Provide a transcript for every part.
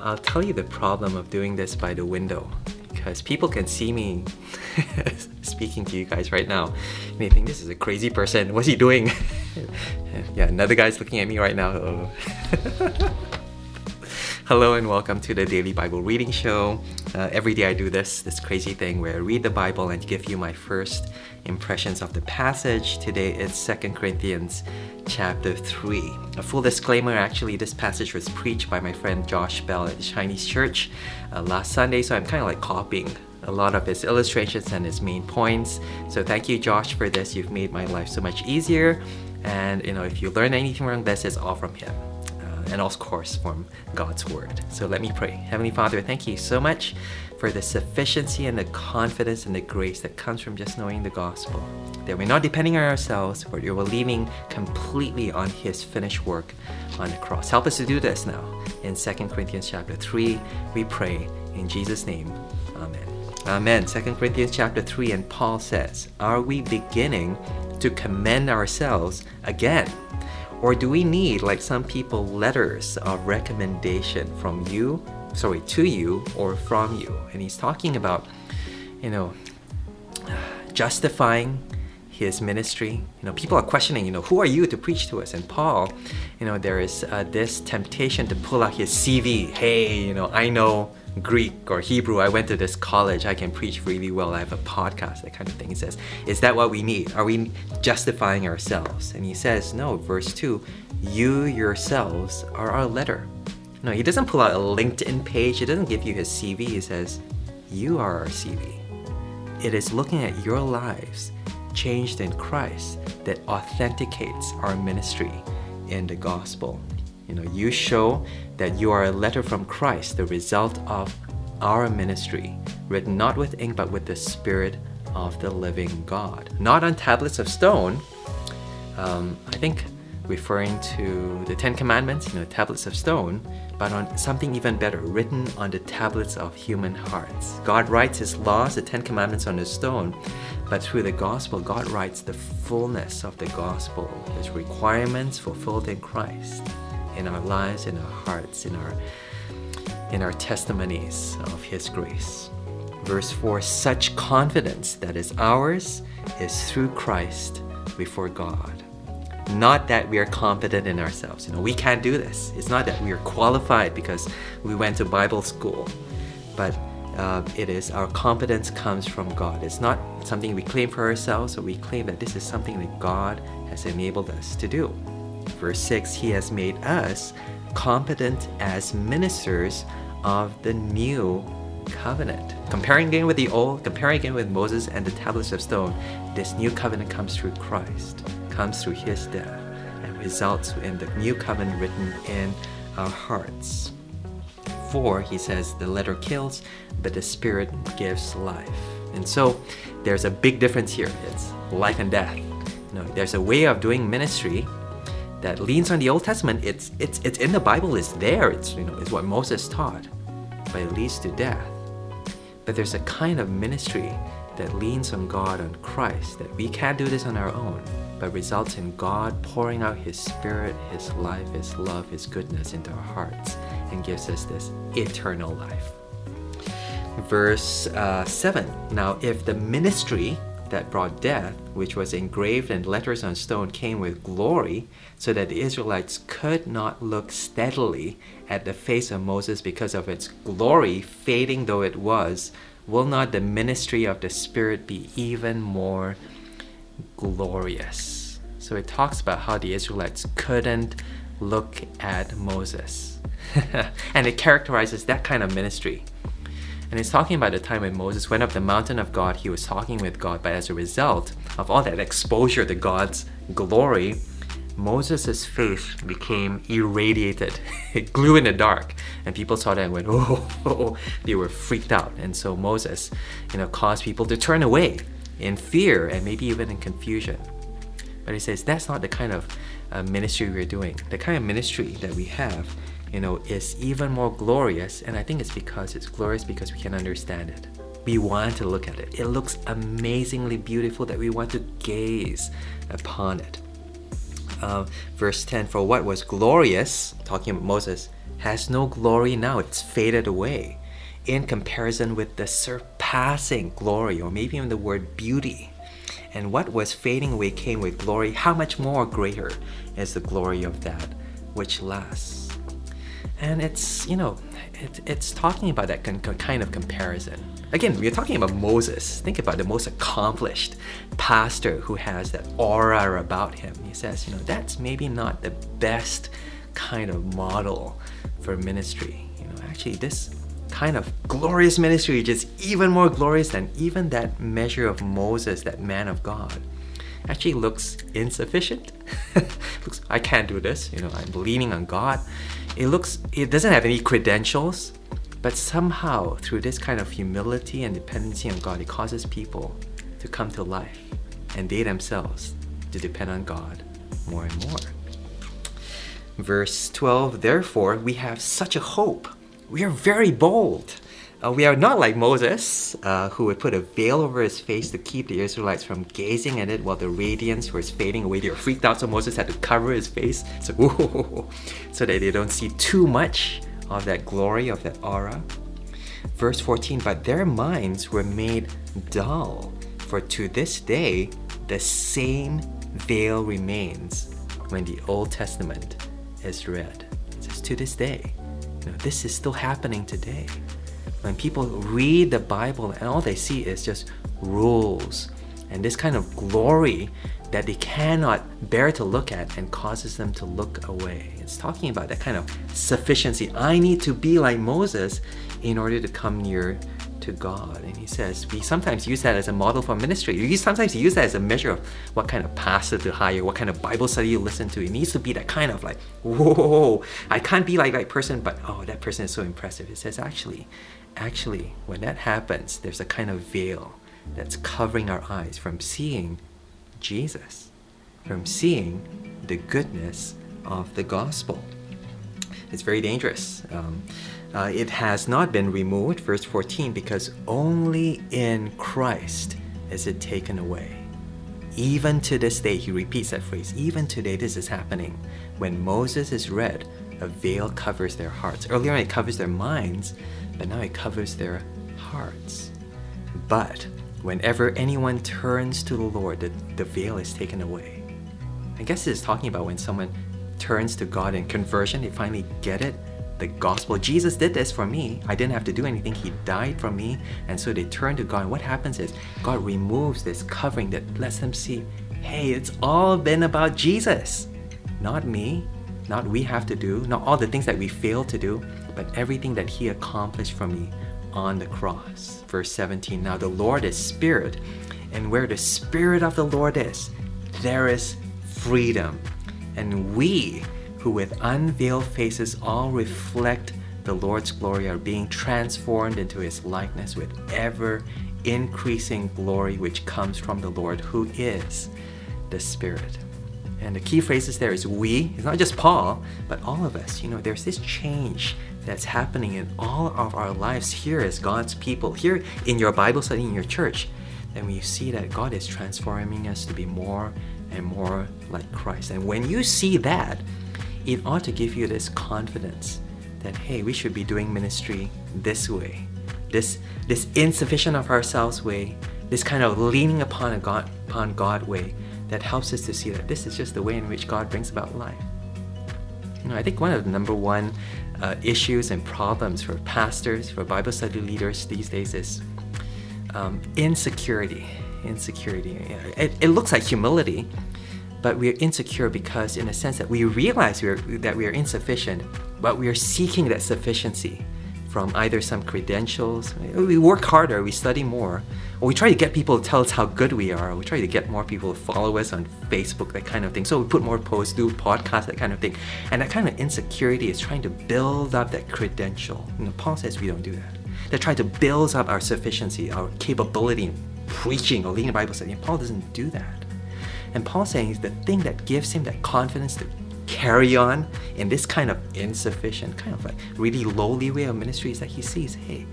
I'll tell you the problem of doing this by the window because people can see me speaking to you guys right now and they think this is a crazy person. What's he doing? yeah, another guy's looking at me right now. Hello and welcome to the Daily Bible Reading Show. Uh, every day I do this, this crazy thing where I read the Bible and give you my first impressions of the passage. Today it's 2 Corinthians chapter 3. A full disclaimer, actually this passage was preached by my friend Josh Bell at the Chinese church uh, last Sunday, so I'm kind of like copying a lot of his illustrations and his main points. So thank you Josh for this, you've made my life so much easier. And you know, if you learn anything from this, it's all from him and of course from God's Word. So let me pray. Heavenly Father, thank you so much for the sufficiency and the confidence and the grace that comes from just knowing the gospel. That we're not depending on ourselves, but we're leaning completely on His finished work on the cross. Help us to do this now. In 2 Corinthians chapter 3, we pray in Jesus' name. Amen. Amen. 2 Corinthians chapter 3, and Paul says, Are we beginning to commend ourselves again? Or do we need, like some people, letters of recommendation from you, sorry, to you or from you? And he's talking about, you know, justifying his ministry. You know, people are questioning, you know, who are you to preach to us? And Paul, you know, there is uh, this temptation to pull out his CV. Hey, you know, I know Greek or Hebrew, I went to this college, I can preach really well, I have a podcast, that kind of thing. He says, Is that what we need? Are we justifying ourselves? And he says, No, verse 2, you yourselves are our letter. No, he doesn't pull out a LinkedIn page, he doesn't give you his CV, he says, You are our CV. It is looking at your lives changed in Christ that authenticates our ministry in the gospel. You know, you show that you are a letter from Christ, the result of our ministry, written not with ink but with the Spirit of the living God. Not on tablets of stone. Um, I think referring to the Ten Commandments, you know, tablets of stone, but on something even better, written on the tablets of human hearts. God writes His laws, the Ten Commandments on the stone, but through the gospel, God writes the fullness of the gospel, His requirements fulfilled in Christ in our lives, in our hearts, in our in our testimonies of His grace. Verse 4 Such confidence that is ours is through Christ before God. Not that we are confident in ourselves. You know, we can't do this. It's not that we are qualified because we went to Bible school, but uh, it is our confidence comes from God. It's not something we claim for ourselves, or we claim that this is something that God has enabled us to do. Verse 6 He has made us competent as ministers of the new covenant. Comparing again with the old, comparing again with Moses and the tablets of stone, this new covenant comes through Christ, comes through his death, and results in the new covenant written in our hearts. For, he says, the letter kills, but the spirit gives life. And so there's a big difference here. It's life and death. You know, there's a way of doing ministry that leans on the Old Testament. It's it's it's in the Bible. It's there. It's you know it's what Moses taught, but it leads to death. But there's a kind of ministry that leans on God, on Christ, that we can't do this on our own, but results in God pouring out His Spirit, His life, His love, His goodness into our hearts and gives us this eternal life. Verse uh, 7 Now, if the ministry that brought death, which was engraved in letters on stone, came with glory, so that the Israelites could not look steadily at the face of Moses because of its glory, fading though it was, will not the ministry of the Spirit be even more glorious? So it talks about how the Israelites couldn't look at Moses. and it characterizes that kind of ministry. And it's talking about the time when Moses went up the mountain of God, he was talking with God, but as a result of all that exposure to God's glory, Moses' face became irradiated, it glue in the dark. And people saw that and went, oh, oh, oh, they were freaked out. And so Moses, you know, caused people to turn away in fear and maybe even in confusion. But he says that's not the kind of uh, ministry we're doing. The kind of ministry that we have you know, is even more glorious. And I think it's because it's glorious because we can understand it. We want to look at it. It looks amazingly beautiful that we want to gaze upon it. Uh, verse 10 For what was glorious, talking about Moses, has no glory now, it's faded away in comparison with the surpassing glory, or maybe even the word beauty. And what was fading away came with glory. How much more greater is the glory of that which lasts? And it's, you know, it, it's talking about that kind of comparison. Again, we're talking about Moses. Think about the most accomplished pastor who has that aura about him. He says, you know, that's maybe not the best kind of model for ministry. You know, actually, this kind of glorious ministry, is just even more glorious than even that measure of Moses, that man of God, actually looks insufficient. looks, I can't do this. You know, I'm leaning on God. It looks, it doesn't have any credentials, but somehow through this kind of humility and dependency on God, it causes people to come to life and they themselves to depend on God more and more. Verse 12, therefore, we have such a hope we are very bold. Uh, we are not like Moses, uh, who would put a veil over his face to keep the Israelites from gazing at it while the radiance was fading away. They were freaked out, so Moses had to cover his face so, so that they don't see too much of that glory, of that aura. Verse 14, but their minds were made dull, for to this day the same veil remains when the Old Testament is read. It says, to this day know, this is still happening today. When people read the Bible and all they see is just rules and this kind of glory that they cannot bear to look at and causes them to look away. It's talking about that kind of sufficiency. I need to be like Moses in order to come near to God. And he says we sometimes use that as a model for ministry. You sometimes use that as a measure of what kind of pastor to hire, what kind of Bible study you listen to. It needs to be that kind of like, whoa, I can't be like that person, but oh, that person is so impressive. It says actually, actually, when that happens, there's a kind of veil that's covering our eyes from seeing Jesus, from seeing the goodness of the gospel. It's very dangerous. Um, uh, it has not been removed, verse 14, because only in Christ is it taken away. Even to this day, he repeats that phrase, even today, this is happening. When Moses is read, a veil covers their hearts. Earlier it covers their minds, but now it covers their hearts. But whenever anyone turns to the Lord, the, the veil is taken away. I guess it's talking about when someone turns to God in conversion, they finally get it, the gospel. Jesus did this for me. I didn't have to do anything. He died for me. And so they turn to God. And what happens is God removes this covering that lets them see hey, it's all been about Jesus, not me, not we have to do, not all the things that we fail to do, but everything that He accomplished for me on the cross. Verse 17 Now the Lord is Spirit, and where the Spirit of the Lord is, there is freedom. And we, who with unveiled faces all reflect the Lord's glory are being transformed into his likeness with ever increasing glory which comes from the Lord who is the Spirit. And the key phrases there is we, it's not just Paul, but all of us. You know, there's this change that's happening in all of our lives here as God's people, here in your Bible study, in your church. And we see that God is transforming us to be more and more like Christ. And when you see that, it ought to give you this confidence that hey, we should be doing ministry this way, this this insufficient of ourselves way, this kind of leaning upon a God upon God way that helps us to see that this is just the way in which God brings about life. You know, I think one of the number one uh, issues and problems for pastors, for Bible study leaders these days is um, insecurity. Insecurity. It, it looks like humility, but we are insecure because in a sense that we realize we are, that we are insufficient, but we are seeking that sufficiency from either some credentials, we work harder, we study more, or we try to get people to tell us how good we are, we try to get more people to follow us on Facebook, that kind of thing. So we put more posts, do podcasts, that kind of thing. And that kind of insecurity is trying to build up that credential. Know, Paul says we don't do that. They try to build up our sufficiency, our capability in preaching or leading a Bible study. And Paul doesn't do that. And Paul's saying is the thing that gives him that confidence to carry on in this kind of insufficient, kind of like really lowly way of ministry is that he sees, hey,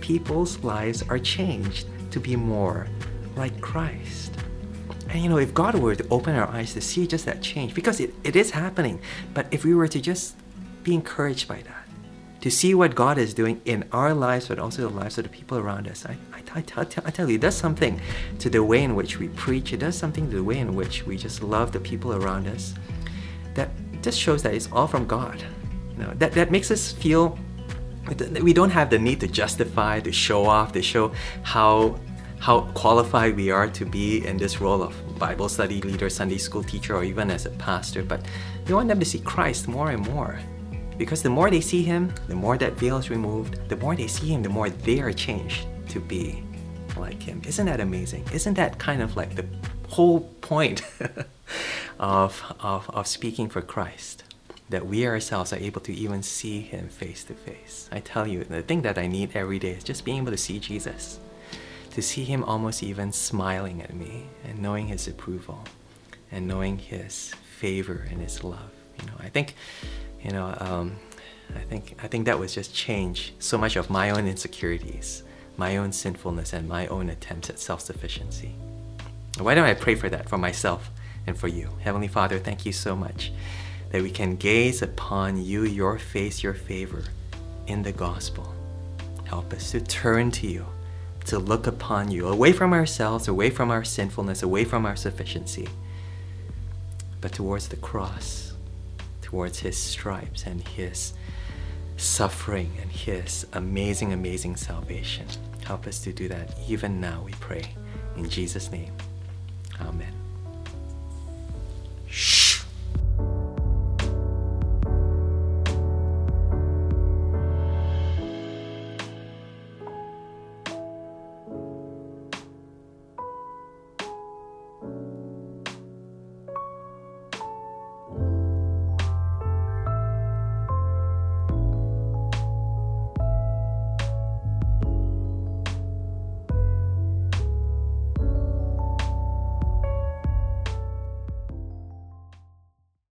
people's lives are changed to be more like Christ. And you know, if God were to open our eyes to see just that change, because it, it is happening, but if we were to just be encouraged by that, to see what God is doing in our lives, but also the lives of the people around us. I, I, I, I, I tell you, it does something to the way in which we preach. It does something to the way in which we just love the people around us. Just shows that it's all from God. You know, that, that makes us feel we don't have the need to justify, to show off, to show how how qualified we are to be in this role of Bible study leader, Sunday school teacher, or even as a pastor. But we want them to see Christ more and more. Because the more they see Him, the more that veil is removed, the more they see Him, the more they are changed to be like Him. Isn't that amazing? Isn't that kind of like the whole point of, of, of speaking for Christ? That we ourselves are able to even see Him face to face. I tell you, the thing that I need every day is just being able to see Jesus to see him almost even smiling at me and knowing his approval and knowing his favor and his love. You know, I think, you know, um, I think I think that was just change so much of my own insecurities, my own sinfulness, and my own attempts at self-sufficiency. Why don't I pray for that for myself and for you, Heavenly Father? Thank you so much that we can gaze upon you, your face, your favor in the gospel. Help us to turn to you to look upon you, away from ourselves, away from our sinfulness, away from our sufficiency, but towards the cross, towards His stripes and His suffering and His amazing, amazing salvation. Help us to do that even now, we pray. In Jesus' name, Amen.